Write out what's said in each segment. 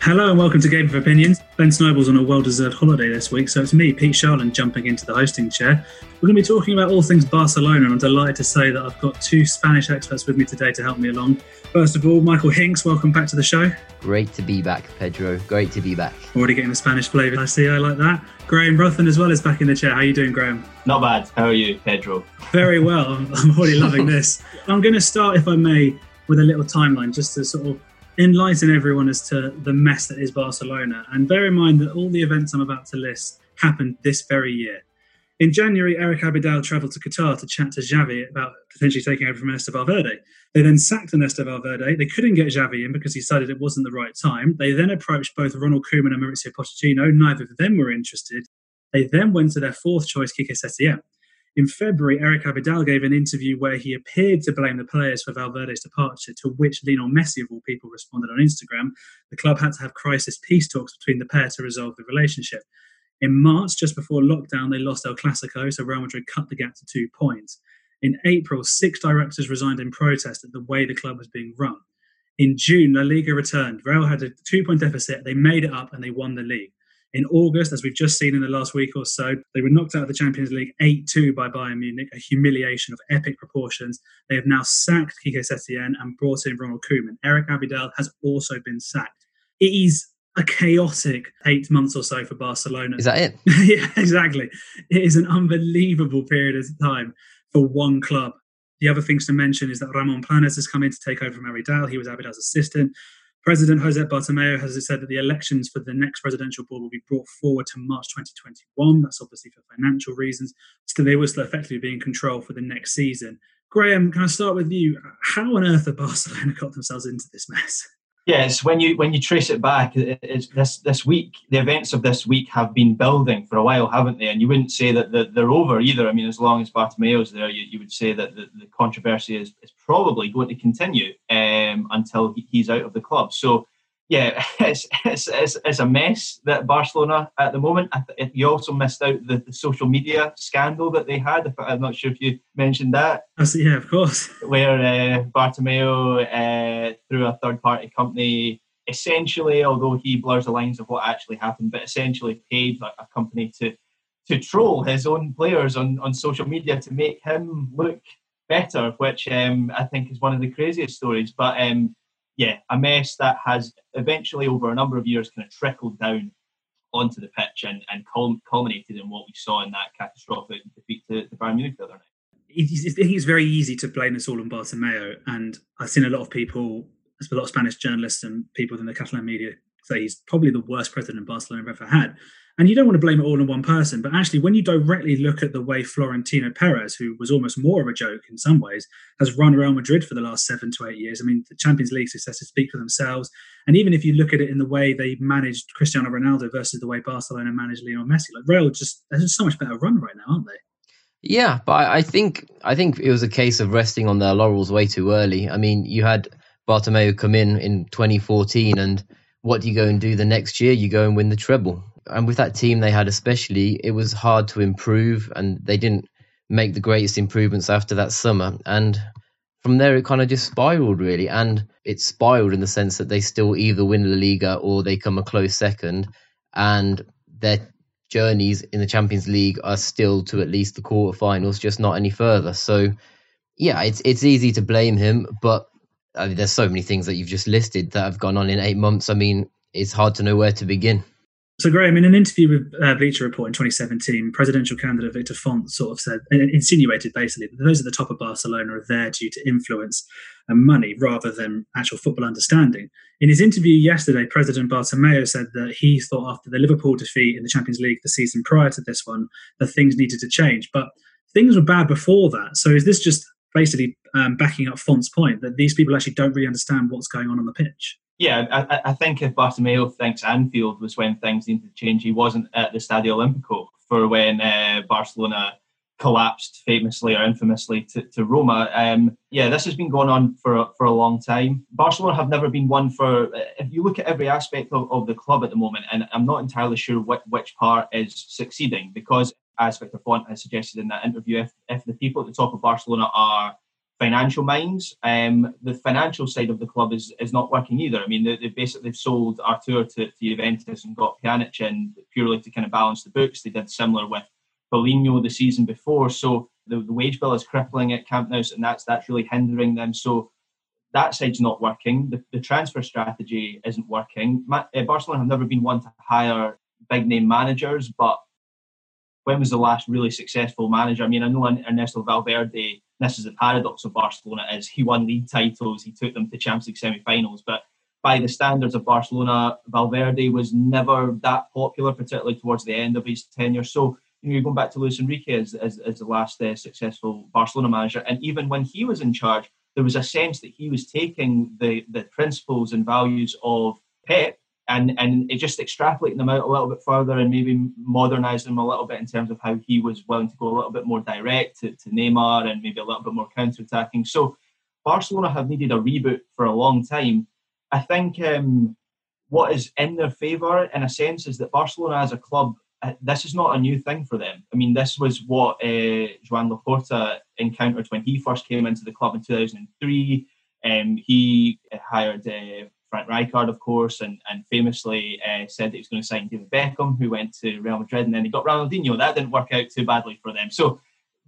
Hello and welcome to Game of Opinions. Ben Snowball's on a well-deserved holiday this week, so it's me, Pete Sharland, jumping into the hosting chair. We're going to be talking about all things Barcelona, and I'm delighted to say that I've got two Spanish experts with me today to help me along. First of all, Michael Hinks, welcome back to the show. Great to be back, Pedro. Great to be back. Already getting the Spanish flavour. I see, I like that. Graham Ruthven as well is back in the chair. How are you doing, Graham? Not bad. How are you, Pedro? Very well. I'm, I'm already loving this. I'm going to start, if I may, with a little timeline just to sort of enlighten everyone as to the mess that is Barcelona. And bear in mind that all the events I'm about to list happened this very year. In January, Eric Abidal travelled to Qatar to chat to Xavi about potentially taking over from Ernesto Valverde. They then sacked Ernesto Valverde. They couldn't get Xavi in because he decided it wasn't the right time. They then approached both Ronald Koeman and Mauricio Pochettino. Neither of them were interested. They then went to their fourth choice, Quique Setien. In February, Eric Abidal gave an interview where he appeared to blame the players for Valverde's departure, to which Lionel Messi, of all people, responded on Instagram. The club had to have crisis peace talks between the pair to resolve the relationship. In March, just before lockdown, they lost El Clasico, so Real Madrid cut the gap to two points. In April, six directors resigned in protest at the way the club was being run. In June, La Liga returned. Real had a two point deficit. They made it up and they won the league. In August, as we've just seen in the last week or so, they were knocked out of the Champions League 8 2 by Bayern Munich, a humiliation of epic proportions. They have now sacked Quique Setien and brought in Ronald Koeman. Eric Abidal has also been sacked. It is a chaotic eight months or so for Barcelona. Is that it? yeah, exactly. It is an unbelievable period of time for one club. The other things to mention is that Ramon Planes has come in to take over from Abidal. He was Abidal's assistant. President Jose Bartomeu has said that the elections for the next presidential board will be brought forward to March 2021. That's obviously for financial reasons. So they will still effectively be in control for the next season. Graham, can I start with you? How on earth have Barcelona got themselves into this mess? Yes, when you when you trace it back, it's this this week. The events of this week have been building for a while, haven't they? And you wouldn't say that they're over either. I mean, as long as Bartomeu's there, you, you would say that the, the controversy is, is probably going to continue um, until he's out of the club. So yeah, it's, it's, it's, it's, a mess that Barcelona at the moment. You also missed out the, the social media scandal that they had. I'm not sure if you mentioned that. Yeah, of course. Where uh, Bartomeu, uh, through a third party company, essentially, although he blurs the lines of what actually happened, but essentially paid a company to to troll his own players on, on social media to make him look better, which um, I think is one of the craziest stories. But um, yeah, a mess that has eventually, over a number of years, kind of trickled down onto the pitch and, and culminated in what we saw in that catastrophic defeat to, Bayern Munich the other night. I think it's very easy to blame this all on Bartomeu, and I've seen a lot of people, a lot of Spanish journalists and people within the Catalan media say he's probably the worst president Barcelona have ever had. And you don't want to blame it all on one person, but actually, when you directly look at the way Florentino Perez, who was almost more of a joke in some ways, has run Real Madrid for the last seven to eight years, I mean, the Champions League successes speak for themselves. And even if you look at it in the way they managed Cristiano Ronaldo versus the way Barcelona managed Lionel Messi, like Real just they're just so much better run right now, aren't they? Yeah, but I think I think it was a case of resting on their laurels way too early. I mean, you had Bartomeu come in in 2014, and what do you go and do the next year? You go and win the treble and with that team they had especially, it was hard to improve, and they didn't make the greatest improvements after that summer. And from there, it kind of just spiraled really, and it spiraled in the sense that they still either win La Liga or they come a close second, and their journeys in the Champions League are still to at least the quarterfinals, just not any further. So, yeah, it's it's easy to blame him, but I mean, there's so many things that you've just listed that have gone on in eight months. I mean, it's hard to know where to begin. So, Graham, in an interview with uh, Bleacher Report in 2017, presidential candidate Victor Font sort of said, insinuated basically that those at the top of Barcelona are there due to influence and money rather than actual football understanding. In his interview yesterday, President Bartomeu said that he thought after the Liverpool defeat in the Champions League the season prior to this one, that things needed to change. But things were bad before that. So, is this just basically um, backing up Font's point that these people actually don't really understand what's going on on the pitch? Yeah, I, I think if Bartomeu thinks Anfield was when things needed to change, he wasn't at the Stadio Olimpico for when uh, Barcelona collapsed famously or infamously to, to Roma. Um, yeah, this has been going on for for a long time. Barcelona have never been one for. If you look at every aspect of, of the club at the moment, and I'm not entirely sure what, which part is succeeding because, as Victor Font has suggested in that interview, if, if the people at the top of Barcelona are financial minds. Um, the financial side of the club is, is not working either. I mean, they, they basically sold Artur to, to Juventus and got Pjanic in purely to kind of balance the books. They did similar with Paulinho the season before. So the, the wage bill is crippling at Camp Nou, and that's that's really hindering them. So that side's not working. The, the transfer strategy isn't working. Ma- uh, Barcelona have never been one to hire big name managers, but when was the last really successful manager? I mean, I know Ernesto Valverde this is the paradox of Barcelona is he won league titles, he took them to Champions League semi-finals, but by the standards of Barcelona, Valverde was never that popular, particularly towards the end of his tenure. So you know, you're going back to Luis Enrique as, as, as the last uh, successful Barcelona manager, and even when he was in charge, there was a sense that he was taking the the principles and values of Pep and and it just extrapolating them out a little bit further and maybe modernising them a little bit in terms of how he was willing to go a little bit more direct to, to Neymar and maybe a little bit more counter attacking. So Barcelona have needed a reboot for a long time. I think um, what is in their favour, in a sense, is that Barcelona as a club, uh, this is not a new thing for them. I mean, this was what uh, Joan Laporta encountered when he first came into the club in 2003. Um, he hired uh, Frank Rijkaard, of course, and, and famously uh, said that he was going to sign David Beckham, who went to Real Madrid, and then he got Ronaldinho. That didn't work out too badly for them. So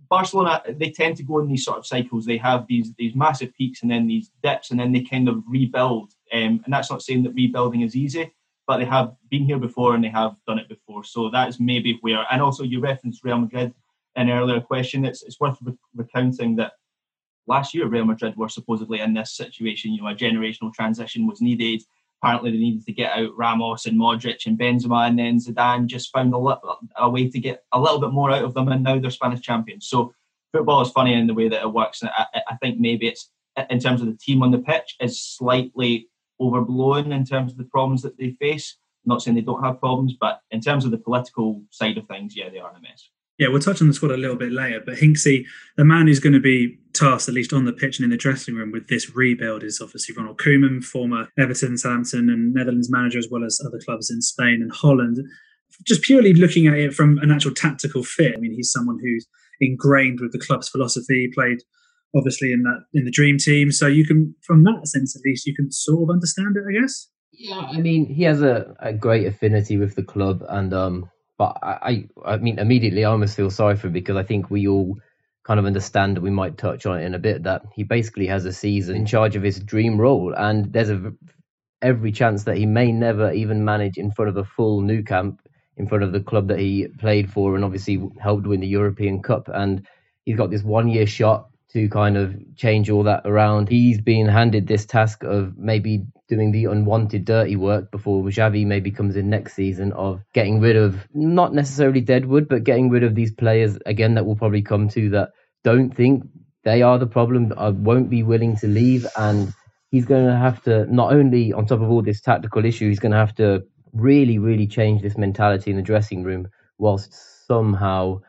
Barcelona, they tend to go in these sort of cycles. They have these these massive peaks and then these dips, and then they kind of rebuild. Um, and that's not saying that rebuilding is easy, but they have been here before and they have done it before. So that's maybe where. And also, you referenced Real Madrid in an earlier question. It's it's worth recounting that last year Real Madrid were supposedly in this situation. You know, a generational transition was needed. Apparently, they needed to get out Ramos and Modric and Benzema, and then Zidane just found a, little, a way to get a little bit more out of them, and now they're Spanish champions. So football is funny in the way that it works, and I, I think maybe it's in terms of the team on the pitch is slightly overblown in terms of the problems that they face. I'm not saying they don't have problems, but in terms of the political side of things, yeah, they are a mess. Yeah, we'll touch on the squad a little bit later, but Hinksy, the man who's going to be tasked, at least on the pitch and in the dressing room, with this rebuild is obviously Ronald Koeman, former Everton, Southampton, and Netherlands manager, as well as other clubs in Spain and Holland. Just purely looking at it from an actual tactical fit, I mean, he's someone who's ingrained with the club's philosophy, played obviously in that in the dream team. So you can, from that sense at least, you can sort of understand it, I guess. Yeah, I mean, he has a, a great affinity with the club, and um, but I, I mean, immediately I almost feel sorry for him because I think we all kind of understand that we might touch on it in a bit that he basically has a season in charge of his dream role, and there's a every chance that he may never even manage in front of a full Nou Camp in front of the club that he played for and obviously helped win the European Cup. And he's got this one year shot to kind of change all that around. He's been handed this task of maybe doing the unwanted dirty work before Xavi maybe comes in next season of getting rid of not necessarily Deadwood, but getting rid of these players again that will probably come to that don't think they are the problem, I won't be willing to leave and he's going to have to not only on top of all this tactical issue, he's going to have to really, really change this mentality in the dressing room whilst somehow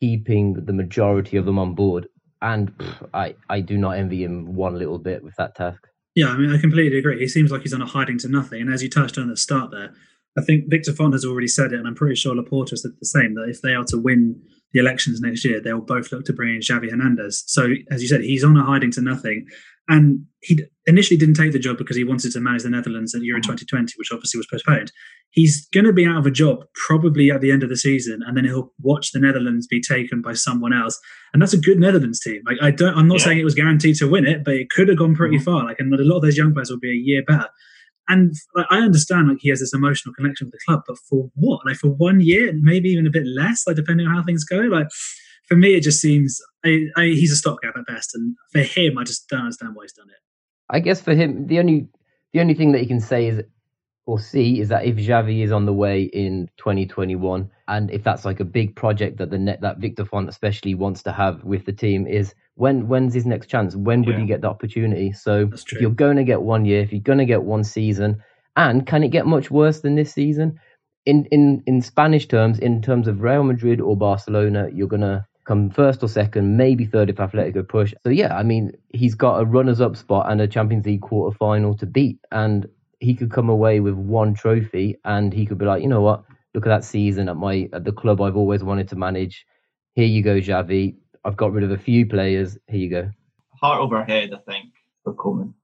keeping the majority of them on board and pff, I I do not envy him one little bit with that task. Yeah, I mean, I completely agree. He seems like he's on a hiding to nothing. And as you touched on at the start there, I think Victor Font has already said it, and I'm pretty sure Laporta said the same, that if they are to win the elections next year, they'll both look to bring in Xavi Hernandez. So, as you said, he's on a hiding to nothing. And he initially didn't take the job because he wanted to manage the Netherlands at Euro 2020, mm-hmm. which obviously was postponed. He's going to be out of a job probably at the end of the season, and then he'll watch the Netherlands be taken by someone else. And that's a good Netherlands team. Like I don't, I'm not yeah. saying it was guaranteed to win it, but it could have gone pretty mm-hmm. far. Like, and a lot of those young players will be a year better. And like, I understand like he has this emotional connection with the club, but for what? Like for one year, maybe even a bit less, like depending on how things go. Like for me, it just seems I, I, he's a stopgap at best, and for him, I just don't understand why he's done it. I guess for him, the only the only thing that he can say is or see is that if Xavi is on the way in 2021, and if that's like a big project that the net that Victor Font especially wants to have with the team, is when when's his next chance? When would yeah. he get the opportunity? So if you're going to get one year, if you're going to get one season, and can it get much worse than this season? In in in Spanish terms, in terms of Real Madrid or Barcelona, you're gonna come first or second, maybe third if Atletico push. So yeah, I mean, he's got a runners-up spot and a Champions League quarter final to beat, and he could come away with one trophy, and he could be like, you know what, look at that season at my at the club I've always wanted to manage. Here you go, Xavi. I've got rid of a few players. Here you go. Heart over head, I think, for Koeman.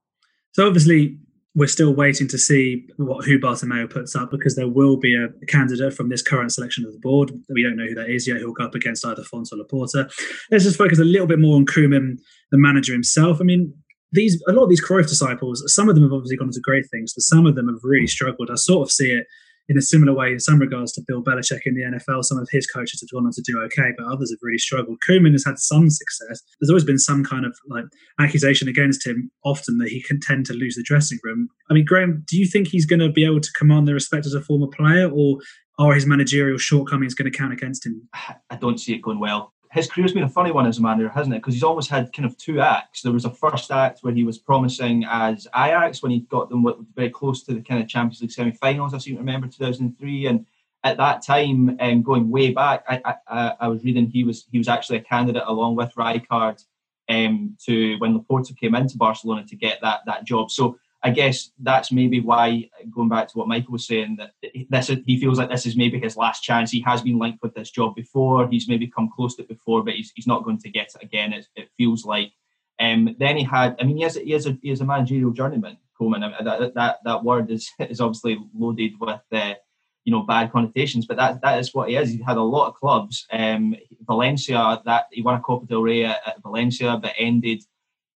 So obviously, we're still waiting to see what who Bartomeu puts up because there will be a, candidate from this current selection of the board. We don't know who that is yet. He'll go up against either Font or Laporta. Let's just focus a little bit more on Koeman, the manager himself. I mean, these a lot of these Cruyff disciples, some of them have obviously gone into great things, but some of them have really struggled. I sort of see it in a similar way in some regards to Bill Belichick in the NFL. Some of his coaches have gone on to do okay, but others have really struggled. Koeman has had some success. There's always been some kind of like accusation against him, often that he can tend to lose the dressing room. I mean, Graham, do you think he's going to be able to command the respect as a former player, or are his managerial shortcomings going to count against him? I don't see it going well his career's been a funny one as a manager, hasn't it? Because he's almost had kind of two acts. There was a first act where he was promising as Ajax when he got them very close to the kind of Champions League semi-finals. I seem to remember 2003, and at that time, um, going way back, I, I, I, was reading he was he was actually a candidate along with Rijkaard um, to when Laporta came into Barcelona to get that that job. So I guess that's maybe why, going back to what Michael was saying, that this is, he feels like this is maybe his last chance. He has been linked with this job before. He's maybe come close to it before, but he's, he's not going to get it again. It, it feels like. Um, then he had, I mean, he has, he has a he has a managerial journeyman, Koeman. That that that word is is obviously loaded with uh, you know bad connotations, but that that is what he is. He had a lot of clubs. Um, Valencia, that he won a Copa del Rey at, at Valencia, but ended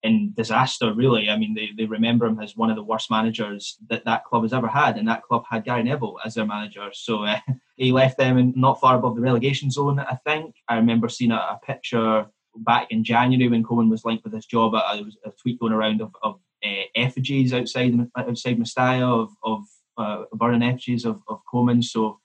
in disaster, really. I mean, they, they remember him as one of the worst managers that that club has ever had, and that club had Gary Neville as their manager. So uh, he left them in, not far above the relegation zone, I think. I remember seeing a, a picture back in January when Koeman was linked with this job. There was a tweet going around of, of uh, effigies outside outside Mestalla of, of uh, burning effigies of, of Koeman. So,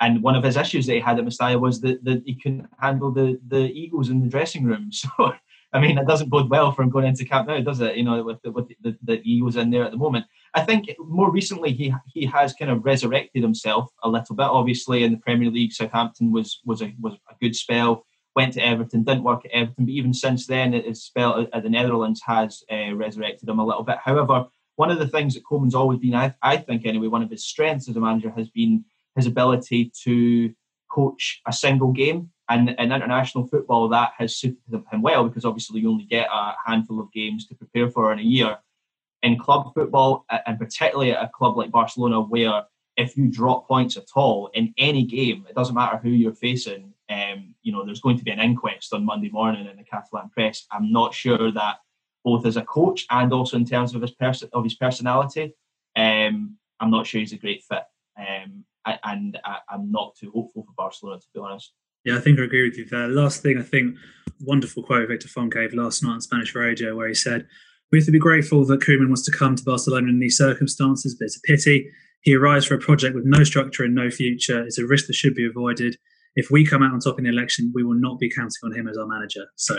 and one of his issues that he had at Mestalla was that, that he couldn't handle the, the egos in the dressing room. So I mean, it doesn't bode well for him going into Camp Nou, does it? You know, with the, with the, the, he was in there at the moment. I think more recently he he has kind of resurrected himself a little bit. Obviously, in the Premier League, Southampton was was a was a good spell. Went to Everton, didn't work at Everton, but even since then, his spell at the Netherlands has uh, resurrected him a little bit. However, one of the things that Koeman's always been, I, I think anyway, one of his strengths as a manager has been his ability to coach a single game and in international football, that has suited him well because obviously you only get a handful of games to prepare for in a year. In club football, and particularly at a club like Barcelona, where if you drop points at all in any game, it doesn't matter who you're facing. Um, you know, there's going to be an inquest on Monday morning in the Catalan press. I'm not sure that both as a coach and also in terms of his person of his personality, um, I'm not sure he's a great fit. Um, I, and I, am not too hopeful for Barcelona, to be honest. Yeah, I think I agree with you there. Last thing, I think, wonderful quote Victor Font gave last night on Spanish radio, where he said, "We have to be grateful that Koeman wants to come to Barcelona in these circumstances, but it's a pity. He arrives for a project with no structure and no future. It's a risk that should be avoided. If we come out on top in the election, we will not be counting on him as our manager." So,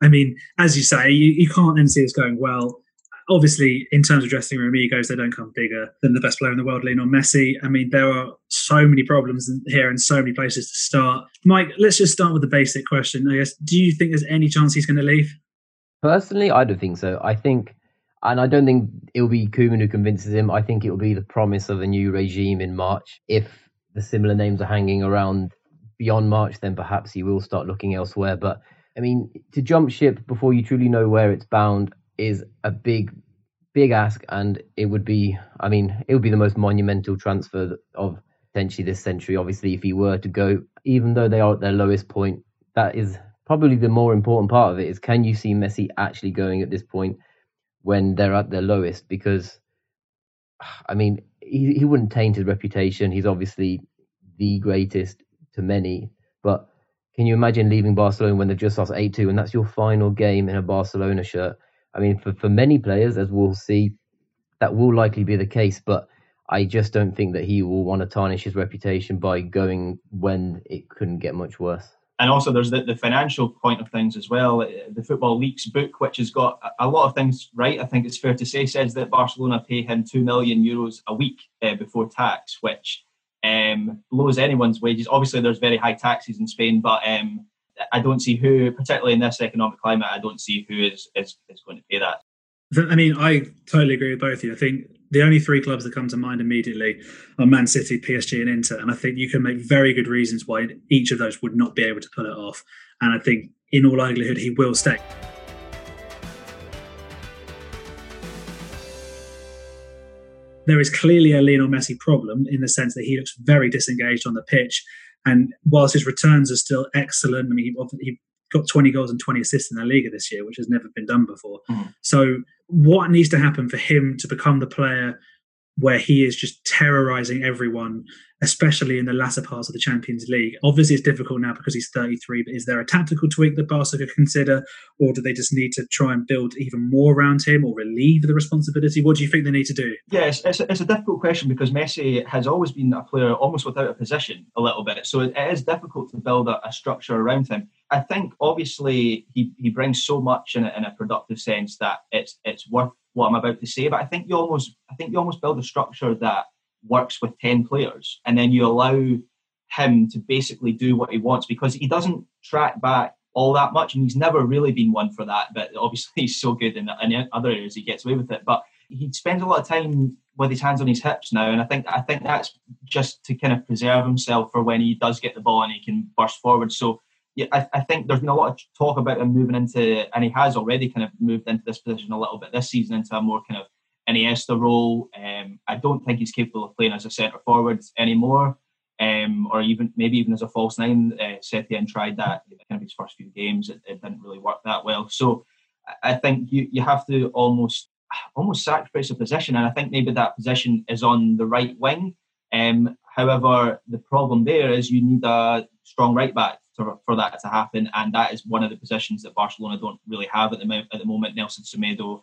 I mean, as you say, you, you can't then see this going well obviously, in terms of dressing room egos, they don't come bigger than the best player in the world, Lionel Messi. I mean, there are so many problems here and so many places to start. Mike, let's just start with the basic question. I guess, do you think there's any chance he's going to leave? Personally, I don't think so. I think, and I don't think it will be Koeman who convinces him. I think it will be the promise of a new regime in March. If the similar names are hanging around beyond March, then perhaps he will start looking elsewhere. But I mean, to jump ship before you truly know where it's bound, is a big, big ask, and it would be, I mean, it would be the most monumental transfer of potentially this century. Obviously, if he were to go, even though they are at their lowest point, that is probably the more important part of it. Is can you see Messi actually going at this point when they're at their lowest? Because, I mean, he, he wouldn't taint his reputation. He's obviously the greatest to many, but can you imagine leaving Barcelona when they've just lost 8 2 and that's your final game in a Barcelona shirt? I mean, for, for many players, as we'll see, that will likely be the case, but I just don't think that he will want to tarnish his reputation by going when it couldn't get much worse. And also, there's the, the financial point of things as well. The Football Leaks book, which has got a lot of things right, I think it's fair to say, says that Barcelona pay him 2 million euros a week uh, before tax, which um, blows anyone's wages. Obviously, there's very high taxes in Spain, but um, I don't see who, particularly in this economic climate, I don't see who is, is, is going to pay that. I mean, I totally agree with both of you. I think the only three clubs that come to mind immediately are Man City, PSG, and Inter. And I think you can make very good reasons why each of those would not be able to pull it off. And I think, in all likelihood, he will stay. there is clearly a Lionel Messi problem in the sense that he looks very disengaged on the pitch. And whilst his returns are still excellent, I mean, he, he got 20 goals and 20 assists in the Liga this year, which has never been done before. Mm. So, what needs to happen for him to become the player where he is just terrorizing everyone, especially in the latter parts of the Champions League. Obviously, it's difficult now because he's 33, but is there a tactical tweak that Barca could consider, or do they just need to try and build even more around him or relieve the responsibility? What do you think they need to do? Yes, it's, it's, a difficult question because Messi has always been a player almost without a position a little bit. So it is difficult to build a, a structure around him. I think obviously he, he brings so much in a, in a productive sense that it's it's worth what I'm about to say, but I think you almost I think you almost build a structure that works with 10 players and then you allow him to basically do what he wants because he doesn't track back all that much and he's never really been one for that but obviously he's so good in, in other areas he gets away with it. But he spends a lot of time with his hands on his hips now and I think I think that's just to kind of preserve himself for when he does get the ball and he can burst forward. So yeah, I, I, think there's been a lot of talk about him moving into, and he has already kind of moved into this position a little bit this season into a more kind of Iniesta role. Um, I don't think he's capable of playing as a centre forward anymore, um, or even maybe even as a false nine. Uh, Setien tried that in kind of his first few games. It, it, didn't really work that well. So I think you you have to almost almost sacrifice a position, and I think maybe that position is on the right wing. Um, however, the problem there is you need a strong right back for, that to happen. And that is one of the positions that Barcelona don't really have at the, at the moment. Nelson Semedo,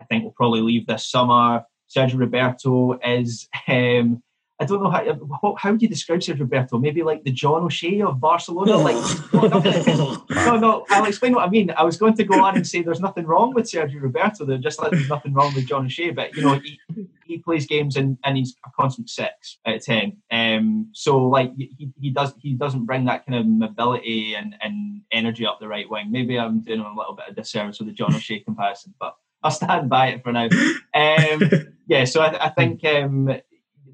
I think, will probably leave this summer. Sergio Roberto is um, I don't know how how do you describe Sergio Roberto? Maybe like the John O'Shea of Barcelona. Like no, no, I'll explain what I mean. I was going to go on and say there's nothing wrong with Sergio Roberto. There just like there's nothing wrong with John O'Shea, but you know he, he plays games and, and he's a constant six out of ten. Um, so like he, he does he doesn't bring that kind of mobility and, and energy up the right wing. Maybe I'm doing a little bit of disservice with the John O'Shea comparison, but I'll stand by it for now. Um, yeah, so I, I think um,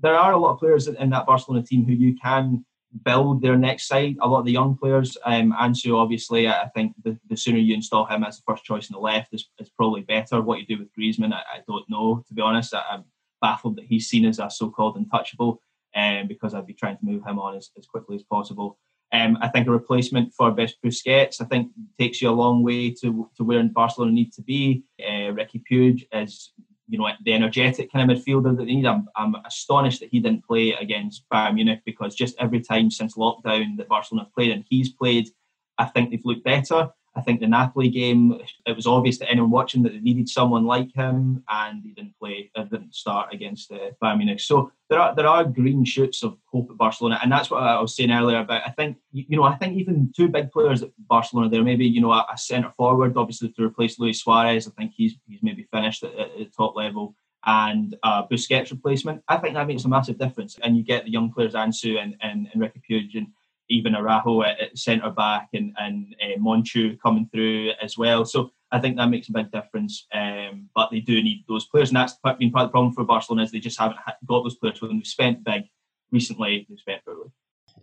there are a lot of players in that Barcelona team who you can build their next side. A lot of the young players, um, Ansu, obviously, I think the, the sooner you install him as the first choice on the left is, is probably better. What you do with Griezmann, I, I don't know, to be honest. I, am baffled that he's seen as a so called untouchable um, because I'd be trying to move him on as, as quickly as possible. Um, I think a replacement for Best Busquets, I think, takes you a long way to, to where Barcelona need to be. Uh, Riqui Puig is you know, the energetic kind of midfielder that they need. I'm, I'm astonished that he didn't play against Bayern Munich because just every time since lockdown that Barcelona have played and he's played, I think they've looked better. I think the Napoli game, it was obvious to anyone watching that they needed someone like him, and he didn't play, uh, didn't start against uh, Bayern Munich. So there are there are green shoots of hope at Barcelona, and that's what I was saying earlier about. I think you know, I think even two big players at Barcelona there, maybe you know, a, a centre forward, obviously to replace Luis Suarez. I think he's he's maybe finished at, at the top level and uh, Busquets replacement. I think that makes a massive difference. And you get the young players Ansu and, and, and Riqui Puig even Araujo at, at centre back and and uh, coming through as well. So I think that makes a big difference. Um, but they do need those players, and that's been part of the problem for Barcelona is they just haven't got those players when they've spent big recently. They've spent poorly.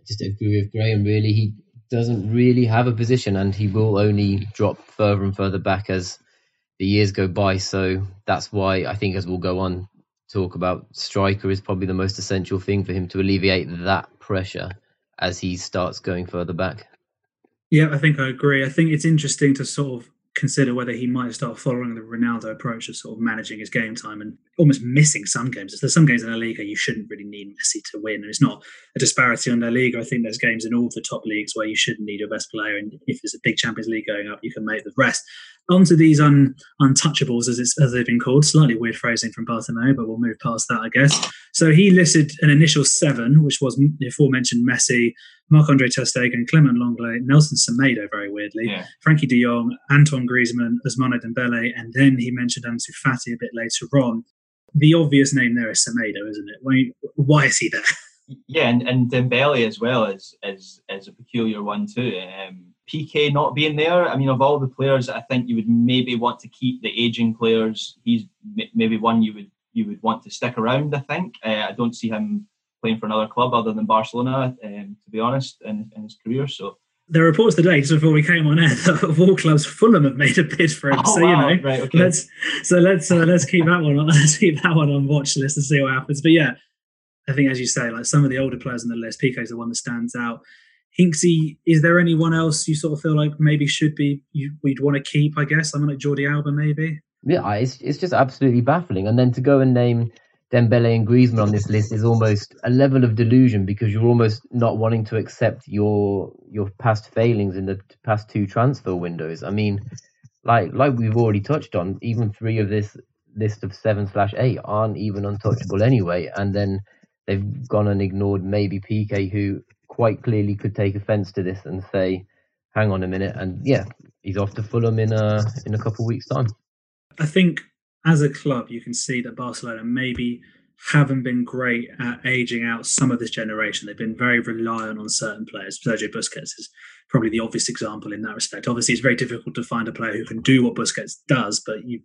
Just agree with Graham. Really, he doesn't really have a position, and he will only drop further and further back as the years go by. So that's why I think, as we'll go on, talk about striker is probably the most essential thing for him to alleviate that pressure as he starts going further back. Yeah, I think I agree. I think it's interesting to sort of consider whether he might start following the Ronaldo approach of sort of managing his game time and almost missing some games. There's some games in La Liga you shouldn't really need Messi to win, and it's not a disparity on La Liga. I think there's games in all the top leagues where you shouldn't need your best player, and if there's a big Champions League going up, you can make the rest. Onto these un, untouchables, as, it's as they've been called. Slightly weird phrasing from Bartomeu, but we'll move past that, I guess. So he listed an initial seven, which was the aforementioned Messi, Marc Andre Ter Stegen, Clement Lenglet, Nelson Semedo, very weirdly, yeah. Frenkie de Jong, Antoine Griezmann, Ousmane Dembele, and then he mentioned Ansu Fati a bit later on. The obvious name there is Semedo, isn't it? Why, why is he there? Yeah, and, and Dembele as well is, is, is a peculiar one too. Um, Piqué not being there, I mean, of all the players, I think you would maybe want to keep the aging players. He's maybe one you would you would want to stick around. I think uh, I don't see him playing for another club other than Barcelona, um, to be honest, in, in, his career. So there are reports today, just before we came on air, that of all clubs, Fulham have made a bid for him. Oh, so wow. you know, right, okay. let's so let's uh, let's keep that one on let's keep that one on watch list and see what happens. But yeah, I think as you say, like some of the older players on the list, Piqué's the one that stands out. Hinksy, is there anyone else you sort of feel like maybe should be you, we'd want to keep? I guess I mean like Jordi Alba, maybe. Yeah, it's it's just absolutely baffling. And then to go and name Dembele and Griezmann on this list is almost a level of delusion because you're almost not wanting to accept your your past failings in the past two transfer windows. I mean, like like we've already touched on, even three of this list of seven slash eight aren't even untouchable anyway, and then they've gone and ignored maybe Piqué, who quite clearly could take offence to this and say, "Hang on a minute," and yeah, he's off to Fulham in a in a couple of weeks' time. I think as a club, you can see that Barcelona maybe haven't been great at aging out some of this generation. They've been very reliant on certain players. Sergio Busquets is probably the obvious example in that respect. Obviously, it's very difficult to find a player who can do what Busquets does, but you,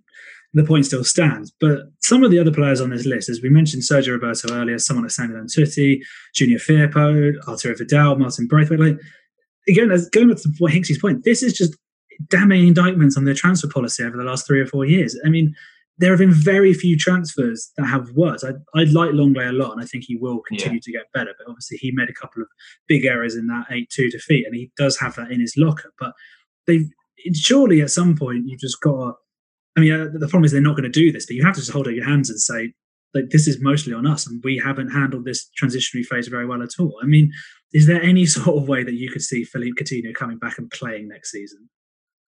the point still stands. But some of the other players on this list, as we mentioned Sergio Roberto earlier, someone like Samuel Umtiti, Junior Firpo, Arturo Vidal, Martin Braithwaite. Like, again, as going back to Hinksy's point, this is just damning indictments on their transfer policy over the last three or four years. I mean, there have been very few transfers that have worked. I, I like Lenglet a lot, and I think he will continue yeah. to get better. But obviously, he made a couple of big errors in that eight-two defeat, and he does have that in his locker. But they surely at some point you've just got. To, I mean, uh, the problem is they're not going to do this, but you have to just hold up your hands and say, like, this is mostly on us, and we haven't handled this transitionary phase very well at all. I mean, is there any sort of way that you could see Philippe Coutinho coming back and playing next season?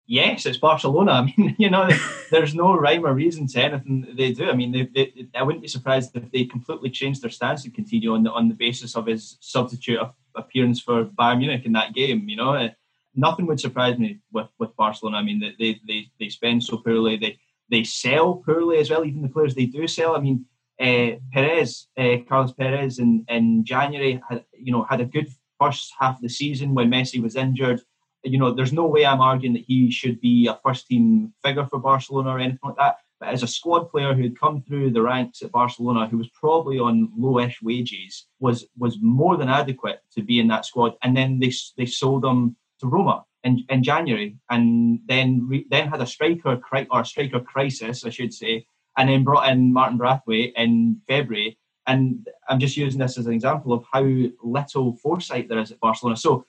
Yes, it's Barcelona. I mean, you know, there's no rhyme or reason to anything they do. I mean, they, they, I wouldn't be surprised if they completely changed their stance and continue on the on the basis of his substitute appearance for Bayern Munich in that game. You know, uh, nothing would surprise me with, with Barcelona. I mean, they, they they spend so poorly. They they sell poorly as well. Even the players they do sell. I mean, uh, Perez, uh, Carlos Perez, in in January, had, you know, had a good first half of the season when Messi was injured you know, there's no way I'm arguing that he should be a first team figure for Barcelona or anything like that. But as a squad player who had come through the ranks at Barcelona, who was probably on lowish wages, was was more than adequate to be in that squad. And then they they sold him to Roma in, in January, and then re, then had a striker or a striker crisis, I should say, and then brought in Martin Braithwaite in February. And I'm just using this as an example of how little foresight there is at Barcelona. So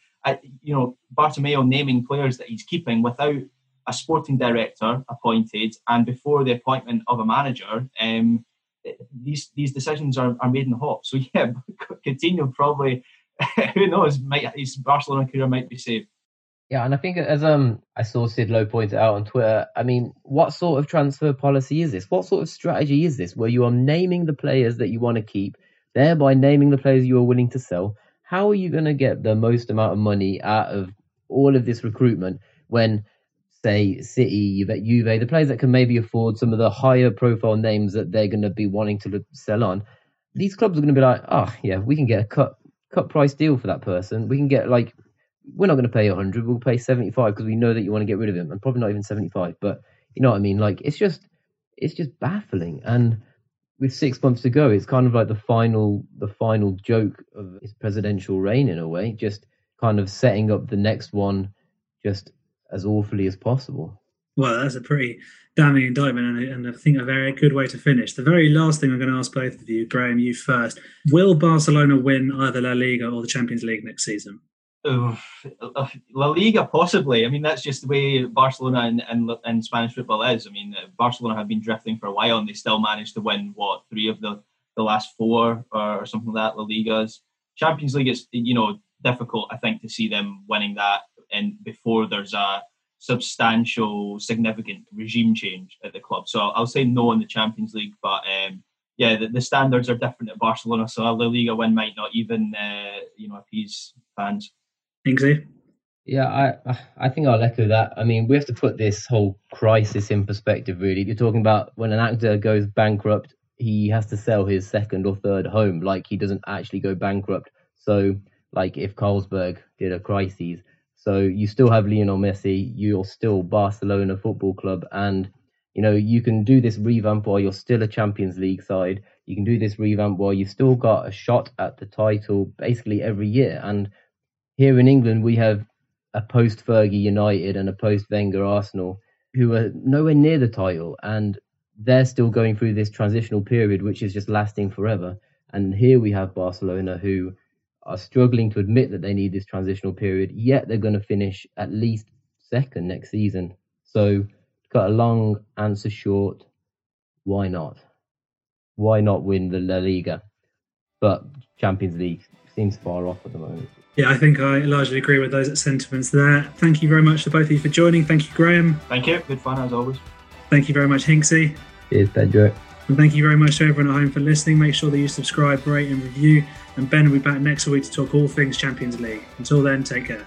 you know, Bartomeu naming players that he's keeping without a sporting director appointed and before the appointment of a manager, um, these these decisions are, are made in the hop. So yeah, Coutinho probably, who knows, might his Barcelona career might be saved. Yeah, and I think as um I saw Sid Lowe point out on Twitter, I mean, what sort of transfer policy is this? What sort of strategy is this where you are naming the players that you want to keep, thereby naming the players you are willing to sell, how are you going to get the most amount of money out of all of this recruitment when, say, City, Juve, the players that can maybe afford some of the higher profile names that they're going to be wanting to sell on, these clubs are going to be like, oh, yeah, we can get a cut cut price deal for that person. We can get like, we're not going to pay 100, we'll pay 75 because we know that you want to get rid of him, and probably not even 75. But you know what I mean? Like, it's just, it's just baffling. And with six months to go, it's kind of like the final the final joke of his presidential reign in a way, just kind of setting up the next one just as awfully as possible. Well, that's a pretty damning indictment and, and I think a very good way to finish. The very last thing I'm going to ask both of you, Graham, you first. Will Barcelona win either La Liga or the Champions League next season? La Liga, possibly. I mean, that's just the way Barcelona and, and, and, Spanish football is. I mean, Barcelona have been drifting for a while, and they still managed to win what three of the, the last four or, something like that. La Ligas, Champions League is you know difficult. I think to see them winning that, and before there's a substantial, significant regime change at the club. So I'll, say no in the Champions League, but um, yeah, the, the, standards are different at Barcelona, so a La Liga win might not even uh, you know appease fans. Yeah, I I think I'll echo that. I mean, we have to put this whole crisis in perspective. Really, you're talking about when an actor goes bankrupt, he has to sell his second or third home. Like he doesn't actually go bankrupt. So, like if Carlsberg did a crisis, so you still have Lionel Messi, you're still Barcelona Football Club, and you know you can do this revamp while you're still a Champions League side. You can do this revamp while you've still got a shot at the title basically every year. And here in England, we have a post Fergie United and a post Wenger Arsenal who are nowhere near the title, and they're still going through this transitional period, which is just lasting forever. And here we have Barcelona who are struggling to admit that they need this transitional period, yet they're going to finish at least second next season. So, cut a long answer short, why not? Why not win the La Liga? But Champions League seems far off at the moment. Yeah, I think I largely agree with those sentiments there. Thank you very much to both of you for joining. Thank you, Graham. Thank you. Good fun as always. Thank you very much, Hinksy. Cheers, Pedro. And thank you very much to everyone at home for listening. Make sure that you subscribe, rate, and review. And Ben will be back next week to talk all things Champions League. Until then, take care.